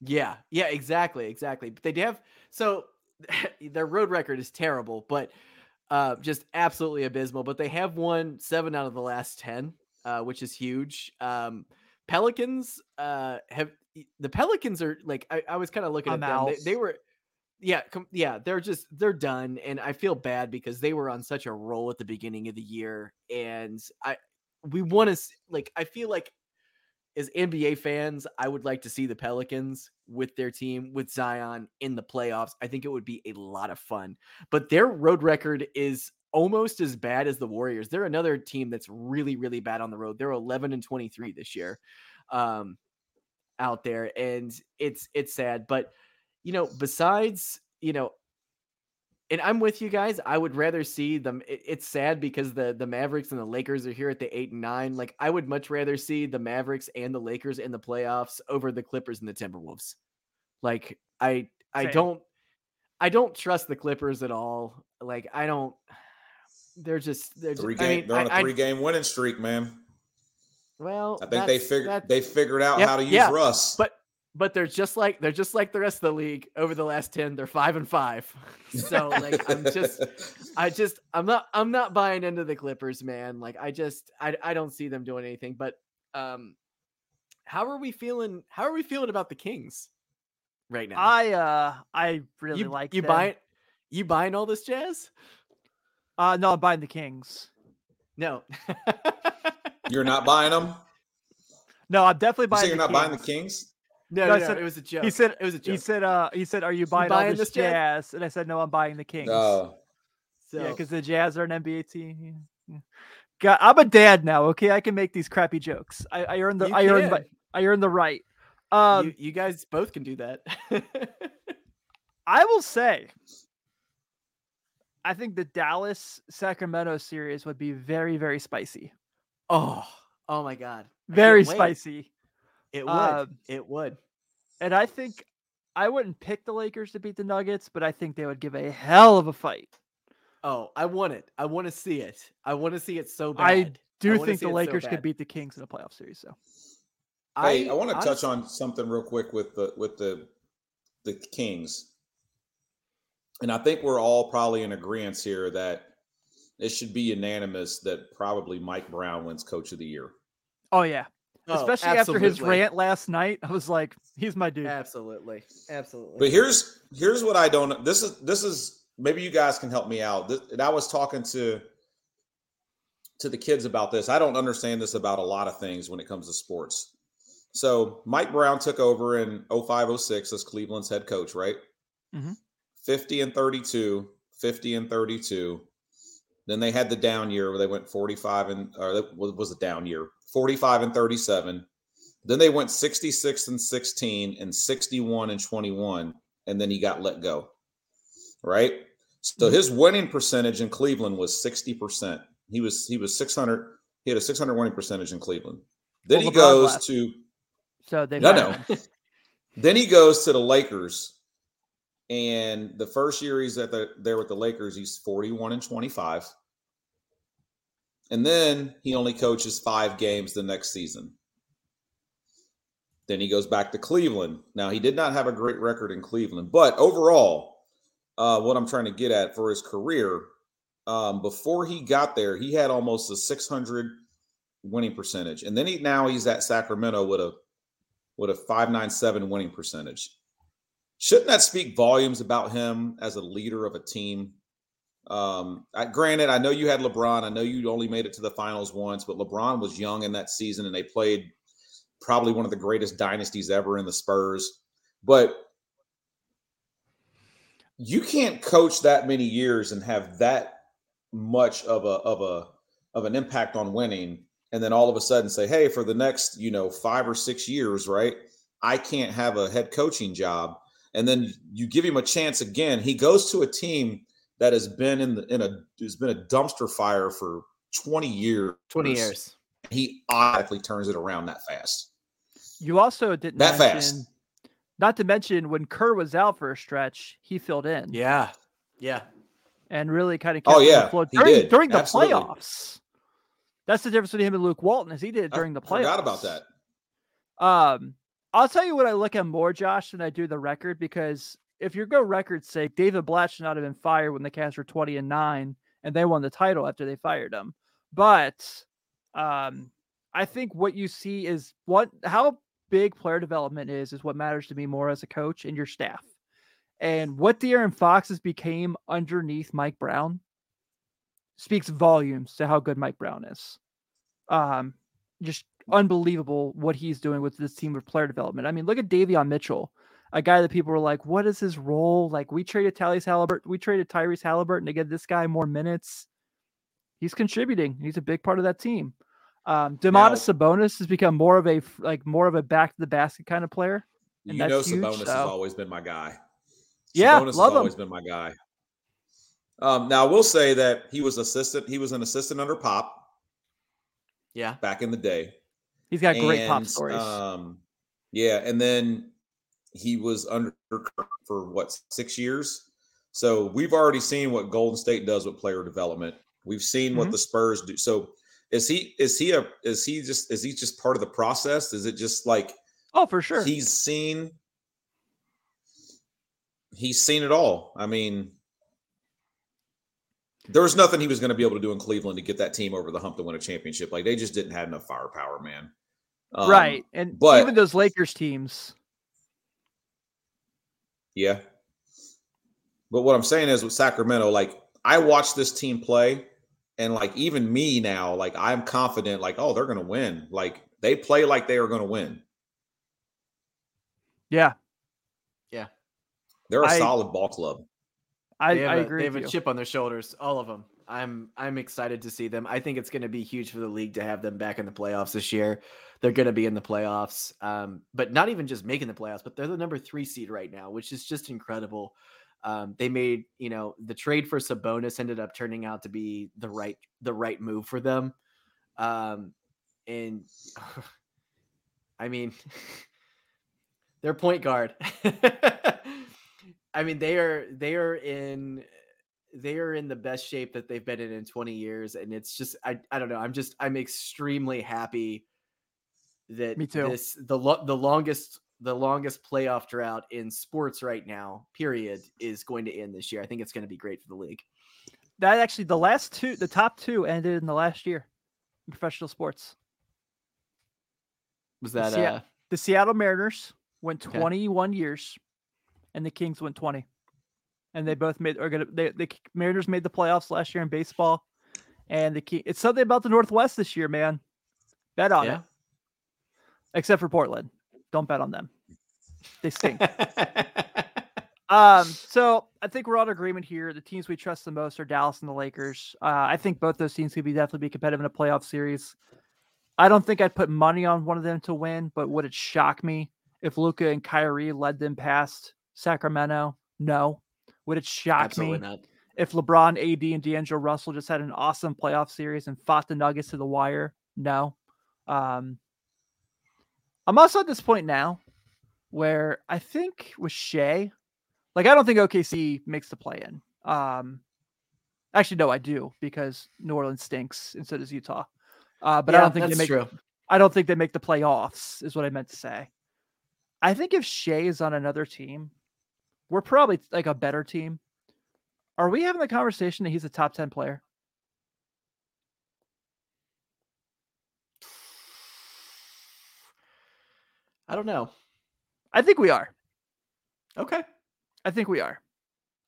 Yeah, yeah, exactly, exactly. But they do have so their road record is terrible, but uh, just absolutely abysmal. But they have won seven out of the last ten, uh, which is huge. Um, Pelicans uh, have the Pelicans are like I, I was kind of looking I'm at them. They, they were, yeah, com- yeah, they're just they're done, and I feel bad because they were on such a roll at the beginning of the year, and I we want to like I feel like as NBA fans, I would like to see the Pelicans with their team with Zion in the playoffs. I think it would be a lot of fun. But their road record is almost as bad as the Warriors. They're another team that's really really bad on the road. They're 11 and 23 this year. Um out there and it's it's sad, but you know, besides, you know, and I'm with you guys. I would rather see them. it- it's sad because the the Mavericks and the Lakers are here at the eight and nine. Like I would much rather see the Mavericks and the Lakers in the playoffs over the Clippers and the Timberwolves. Like I I Same. don't I don't trust the Clippers at all. Like I don't. They're just they're. Three just, I mean, they're on a I- I- three game winning streak, man. well, I think they figured they figured out Yep, how to use yeah, Russ. but but they're just like they're just like the rest of the league over the last 10 they're 5 and 5 so like i'm just i just i'm not i'm not buying into the clippers man like i just i, I don't see them doing anything but um how are we feeling how are we feeling about the kings right now I uh I really you, like you them. buying you buying all this jazz Uh no, I'm buying the Kings. no You're not buying them. No, I'm definitely You buying. say you're the not buying the Kings. Kings. no, No, no, I no, said- it was a joke He said it was a joke He said uh he said, Are you buying, buying all this this jazz? jazz? And I said, No, I'm buying the Kings. Oh, So Yeah, because the Jazz are an NBA team. Yeah, yeah. God, I'm a dad now. Okay, I can make these crappy jokes. I, I earned the You I earned the. I earned the right. Um, you, you guys both can do that. I will say, I think the Dallas Sacramento series would be very very spicy. oh, oh my god. I Very can't wait. spicy. It would. Um, it would. And I think I wouldn't pick the Lakers to beat the Nuggets, but I think they would give a hell of a fight. Oh, I want it. I want to see it. I want to see it so bad. I do wanna think the it so Lakers could beat the Kings in a playoff series. So Hey, I, want to touch on something real quick with the with the the Kings, and I think we're all probably in agreement here that it should be unanimous that probably Mike Brown wins Coach of the Year. oh yeah, Oh, especially after his rant last night, I was like, he's my dude. Absolutely. Absolutely. But here's here's what I don't. This is this is maybe you guys can help me out. This, and I was talking to to the kids about this. I don't understand this about a lot of things when it comes to sports. So Mike Brown took over in 0506 as Cleveland's head coach, right? Mhm. 50 and 32, 50 and 32. Then they had the down year where they went 45 and or that was was a down year, 45 and 37. Then they went 66 and 16 and 61 and 21 and then he got let go. Right? So his winning percentage in Cleveland was 60%. He was he was 600 he had a 600 winning percentage in Cleveland. Then Well, he goes left. to So they no, no. then he goes to the Lakers, and the first year he's at the there with the Lakers, he's 41 and 25. And then he only coaches five games the next season. Then he goes back to Cleveland. Now he did not have a great record in Cleveland, but overall, uh, what I'm trying to get at for his career, um, before he got there, he had almost a 600 winning percentage, and then he now he's at Sacramento with a with a 597 winning percentage. Shouldn't that speak volumes about him as a leader of a team? Um, I, granted, I know you had LeBron. I know you only made it to the finals once, but LeBron was young in that season and they played probably one of the greatest dynasties ever in the Spurs. But you can't coach that many years and have that much of a of a of an impact on winning and then all of a sudden say, hey, for the next, you know, five or six years, right? I can't have a head coaching job. And then you give him a chance again. He goes to a team that has been in the in a has been a dumpster fire for 20 years. 20 years. He automatically turns it around that fast. You also didn't That mention, fast. not to mention when Kerr was out for a stretch, he filled in Yeah. Yeah. and really kind of Oh, kept them yeah, afloat he during, did. during the Absolutely. playoffs. That's the difference between him and Luke Walton, is he did it I during the playoffs. I forgot about that. Um, I'll tell you what I look at more, Josh, than I do the record because if you go record's sake, David Blatt should not have been fired when the Cavs were 20 and 9 and they won the title after they fired him. But um, I think what you see is what how big player development is is what matters to me more as a coach and your staff. And what De'Aaron Fox has became underneath Mike Brown speaks volumes to how good Mike Brown is. Um, just unbelievable what he's doing with this team of player development. I mean, look at Davion Mitchell, a guy that people were like, "What is his role?" Like, we traded Tyrese Halliburton, we traded Tyrese Halliburton to get this guy more minutes. He's contributing. He's a big part of that team. Um, Domantas Sabonis has become more of a like more of a back to the basket kind of player. And you know, that's huge, Sabonis has always been my guy. Yeah, Sabonis love has him. always been my guy. Um, now, I will say that he was assistant. He was an assistant under Pop Yeah. back in the day. He's got great pop stories. Um, yeah, and then he was under for what six years. So we've already seen what Golden State does with player development. We've seen what Mhm. the Spurs do. So is he is he a is he just is he just part of the process? Is it just like oh, for sure. he's seen he's seen it all. I mean, there was nothing he was going to be able to do in Cleveland to get that team over the hump to win a championship. Like they just didn't have enough firepower, man. Um, right. And but- even those Lakers teams. Yeah. But what I'm saying is with Sacramento, like I watched this team play, and like even me now, like I'm confident, like, oh, they're gonna win. Like they play like they are gonna win. Yeah. Yeah. They're a I- solid ball club. I, They have I a- agree They have with a you. chip on their shoulders, all of them. I'm I'm excited to see them. I think it's going to be huge for the league to have them back in the playoffs this year. They're going to be in the playoffs, um, but not even just making the playoffs, but they're the number three seed right now, which is just incredible. Um, they made you know the trade for Sabonis ended up turning out to be the right the right move for them, um, and I mean their point guard. I mean they are they are in they are in the best shape that they've been in in 20 years and it's just I I don't know I'm just I'm extremely happy that Me too. this the lo- the longest the longest playoff drought in sports right now period is going to end this year. I think it's going to be great for the league. That actually, the last two, the top two ended in the last year in professional sports. Was that See, uh The Seattle Mariners went Okay. 21 years, and the Kings went 20. And they both made are gonna they the Mariners made the playoffs last year in baseball, and the key It's something about the Northwest this year, man. Bet on yeah? it, except for Portland. Don't bet on them. They stink. Um, so I think we're all in agreement here. The teams we trust the most are Dallas and the Lakers. Uh, I think both those teams could be definitely be competitive in a playoff series. I don't think I'd put money on one of them to win, but would it shock me if Luka and Kyrie led them past Sacramento? No. Would it shock Absolutely me not. if LeBron, AD, and D'Angelo Russell just had an awesome playoff series and fought the Nuggets to the wire? No. Um, I'm also at this point now where I think with Shai, like I don't think OKC makes the play in. Um, actually, no, I do because New Orleans stinks and so does Utah. Uh, but I don't think they make. true. I don't think they make the playoffs. Is what I meant to say. I think if Shai is on another team, we're probably like a better team. Are we having the conversation that he's a top ten player? I don't know. I think we are. Okay. I think we are.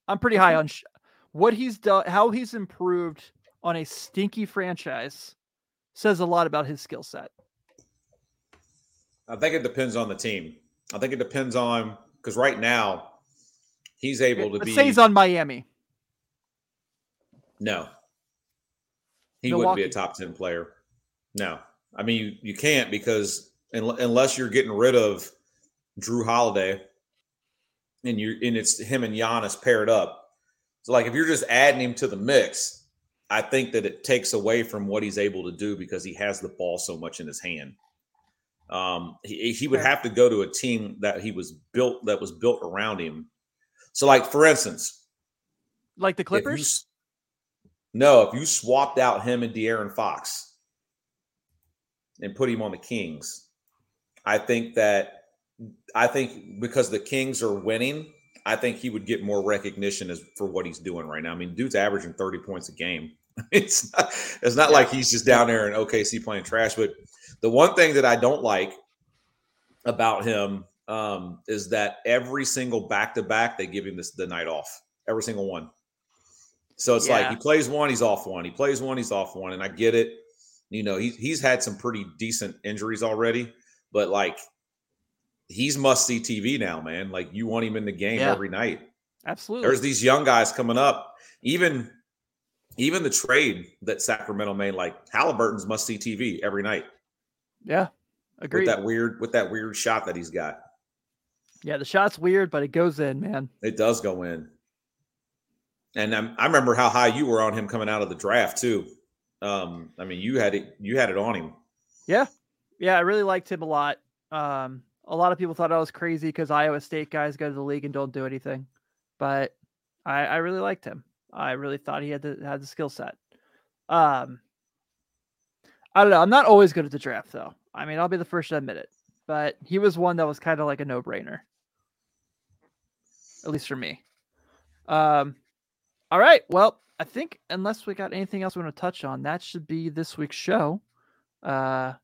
I'm pretty high on Sh- what he's done, how he's improved on a stinky franchise. Says a lot about his skill set. I think it depends on the team. I think it depends on because right now he's able to Let's be say he's on Miami. no. He wouldn't be a top 10 player. No. I mean you, you can't because un- unless you're getting rid of Jrue Holiday and you and it's him and Giannis paired up. So like if you're just adding him to the mix, I think that it takes away from what he's able to do because he has the ball so much in his hand. Um, he, he would have to go to a team that he was built that was built around him. So, like for instance, Like the if you Clippers? no, if you swapped out him and De'Aaron Fox and put him on the Kings, I think that I think because the Kings are winning, I think he would get more recognition as for what he's doing right now. I mean, dude's averaging 30 points a game. It's not, it's not like he's just down there in OKC playing trash. But the one thing that I don't like about him um, is that every single back to back they give him this the night off. Every single one. So it's like he plays one, he's off one. He plays one, he's off one, and I get it. You know, he's he's had some pretty decent injuries already, but like he's must see TV now, man. Like you want him in the game Yeah. every night. Absolutely. There's these young guys coming up. Even even the trade that Sacramento made, like Halliburton's must see TV every night yeah. Agreed. with that weird with that weird shot that he's got. Yeah, the shot's weird, but it goes in, man. It does go in. And um, I remember how high you were on him coming out of the draft too. Um, I mean, you had it, you had it on him. Yeah, yeah, I really liked him a lot. Um, a lot of people thought I was crazy because Iowa State guys go to the league and don't do anything, but I, I really liked him. I really thought he had the had the skill set. Um, I don't know. I'm not always good at the draft though. I mean, I'll be the first to admit it, but he was one that was kind of like a no brainer, at least for me. Um, all right. Well, I think unless we got anything else we want to touch on, that should be this week's show. Uh,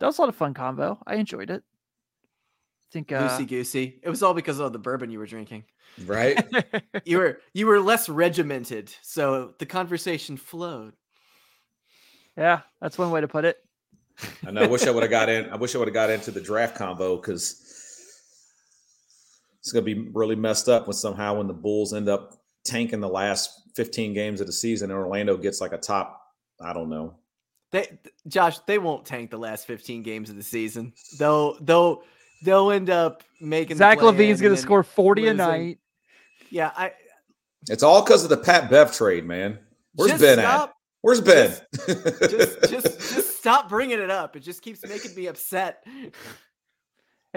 that was a lot of fun convo. I enjoyed it. I think uh, Goosey goosey. It was all because of the bourbon you were drinking. Right? You were you were less regimented, so the conversation flowed. yeah, that's one way to put it. I know. I wish I would have got in. I wish I would have got into the draft combo because it's gonna be really messed up when somehow when the Bulls end up tanking the last 15 games of the season and Orlando gets like a top, I don't know. They Josh, they won't tank the last 15 games of the season. They'll they'll they'll end up making Zach play-in LaVine's going to score 40 a night. Yeah, I It's all because of the Pat Bev trade, man. Where's just Ben stop, at? Where's Ben? just just just stop bringing it up. It just keeps making me upset.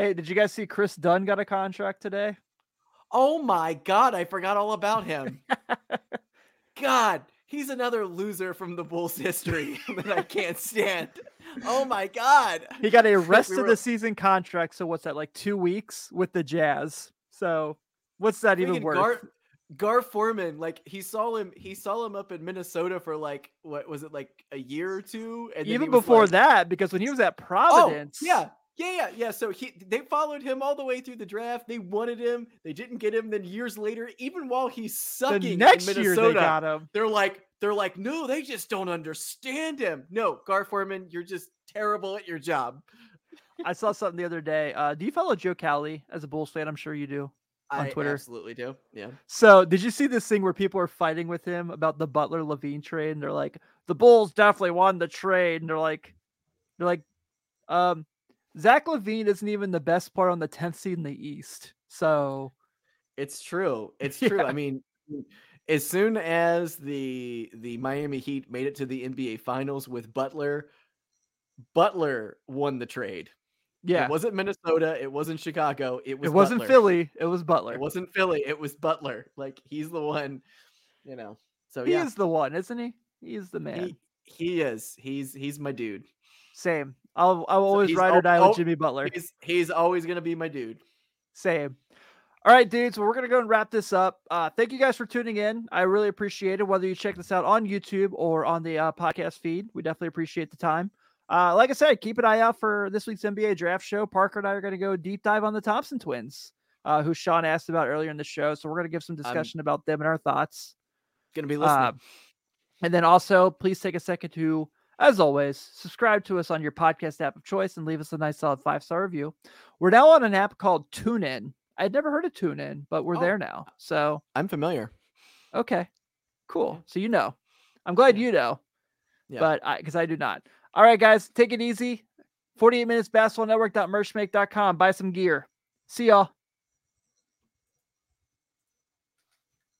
Hey, did you guys see Kris Dunn got a contract today? Oh my god, I forgot all about him. God, he's another loser from the Bulls history that I can't stand. Oh my god. He got a rest We of were- the season contract. So what's that like two weeks with the Jazz? So what's that even worth? Gar, Gar Forman, like he saw him, he saw him up in Minnesota for like what was it like a year or two, and even before like- that, because when he was at Oh, Providence, yeah, yeah, yeah, yeah. So he, they followed him all the way through the draft. They wanted him. They didn't get him. Then years later, even while he's the sucking next in year they got him. they're like, they're like, no, they just don't understand him. No, Gar Forman, you're just terrible at your job. I saw something the other day. Uh, do you follow Joe Cowley as a Bulls fan? I'm sure you do. On I Twitter. absolutely do. Yeah. So, did you see this thing where people are fighting with him about the Butler LaVine trade? And they're like, the Bulls definitely won the trade. And they're like, they're like, um, Zach LaVine isn't even the best part on the 10th seed in the East. So, It's true. It's true. Yeah. I mean, as soon as the the Miami Heat made it to the NBA Finals with Butler, Butler won the trade. yeah, It wasn't Minnesota. It wasn't Chicago. It was. it wasn't Butler. Philly. It was Butler. It wasn't Philly. It was Butler. Like he's the one. You know. So he yeah, is the one, isn't he? He's the man. he, he is. He's he's my dude. Same. I'll I'll always he's ride or die with Jimmy Butler. He's he's always gonna be my dude. Same. All right, dudes. Well, we're gonna go and wrap this up. Uh, thank you guys for tuning in. I really appreciate it. Whether you check this out on YouTube or on the uh, podcast feed, we definitely appreciate the time. Uh, like I said, keep an eye out for this week's NBA draft show. Parker and I are going to go deep dive on the Thompson twins, uh, who Sean asked about earlier in the show. So we're going to give some discussion about them and our thoughts. Gonna be listening. Uh, and then also, please take a second to, as always, subscribe to us on your podcast app of choice and leave us a nice solid five star review. We're now on an app called TuneIn. I'd never heard of TuneIn, but we're Oh. there now. So, I'm familiar. okay, cool. So, you know, I'm glad you know, Yeah. but I, because I do not. All right, guys, take it easy. 48 minutes basketball network.merchmake.com. Buy some gear. See y'all.